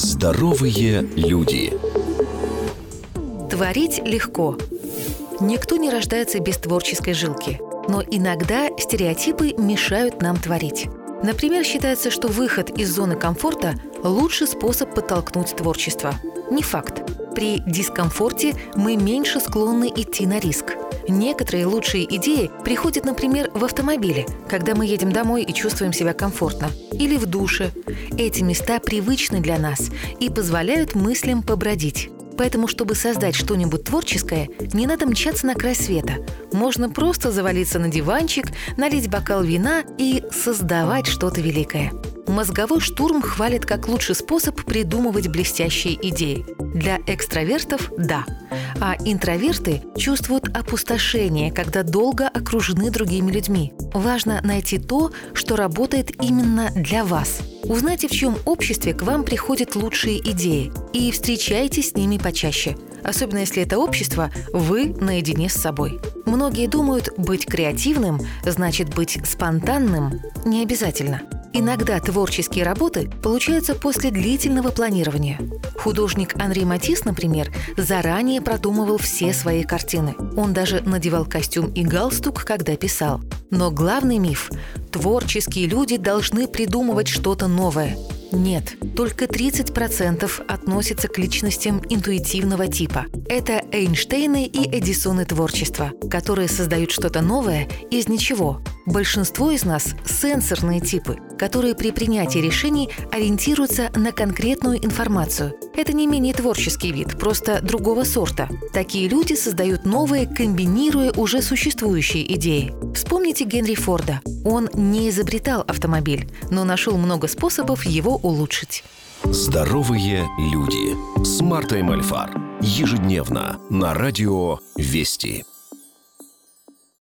Здоровые люди. Творить легко. Никто не рождается без творческой жилки. Но иногда стереотипы мешают нам творить. Например, считается, что выход из зоны комфорта – лучший способ подтолкнуть творчество. Не факт. При дискомфорте мы меньше склонны идти на риск. Некоторые лучшие идеи приходят, например, в автомобиле, когда мы едем домой и чувствуем себя комфортно, или в душе. Эти места привычны для нас и позволяют мыслям побродить. Поэтому, чтобы создать что-нибудь творческое, не надо мчаться на край света. Можно просто завалиться на диванчик, налить бокал вина и создавать что-то великое. Мозговой штурм хвалит как лучший способ придумывать блестящие идеи. Для экстравертов – да. А интроверты чувствуют опустошение, когда долго окружены другими людьми. Важно найти то, что работает именно для вас. Узнайте, в чьем обществе к вам приходят лучшие идеи, и встречайтесь с ними почаще – особенно если это общество вы наедине с собой. Многие думают, быть креативным значит быть спонтанным не обязательно. Иногда творческие работы получаются после длительного планирования. Художник Анри Матис, например, заранее продумывал все свои картины. Он даже надевал костюм и галстук, когда писал. Но главный миф – творческие люди должны придумывать что-то новое. Нет, только 30% относятся к личностям интуитивного типа. Это Эйнштейны и Эдисоны творчества, которые создают что-то новое из ничего. Большинство из нас – сенсорные типы, которые при принятии решений ориентируются на конкретную информацию. Это не менее творческий вид, просто другого сорта. Такие люди создают новые, комбинируя уже существующие идеи. Вспомните Генри Форда. Он не изобретал автомобиль, но нашел много способов его улучшить. Здоровые люди с Мартой Мальфар. Ежедневно на радио «Вести».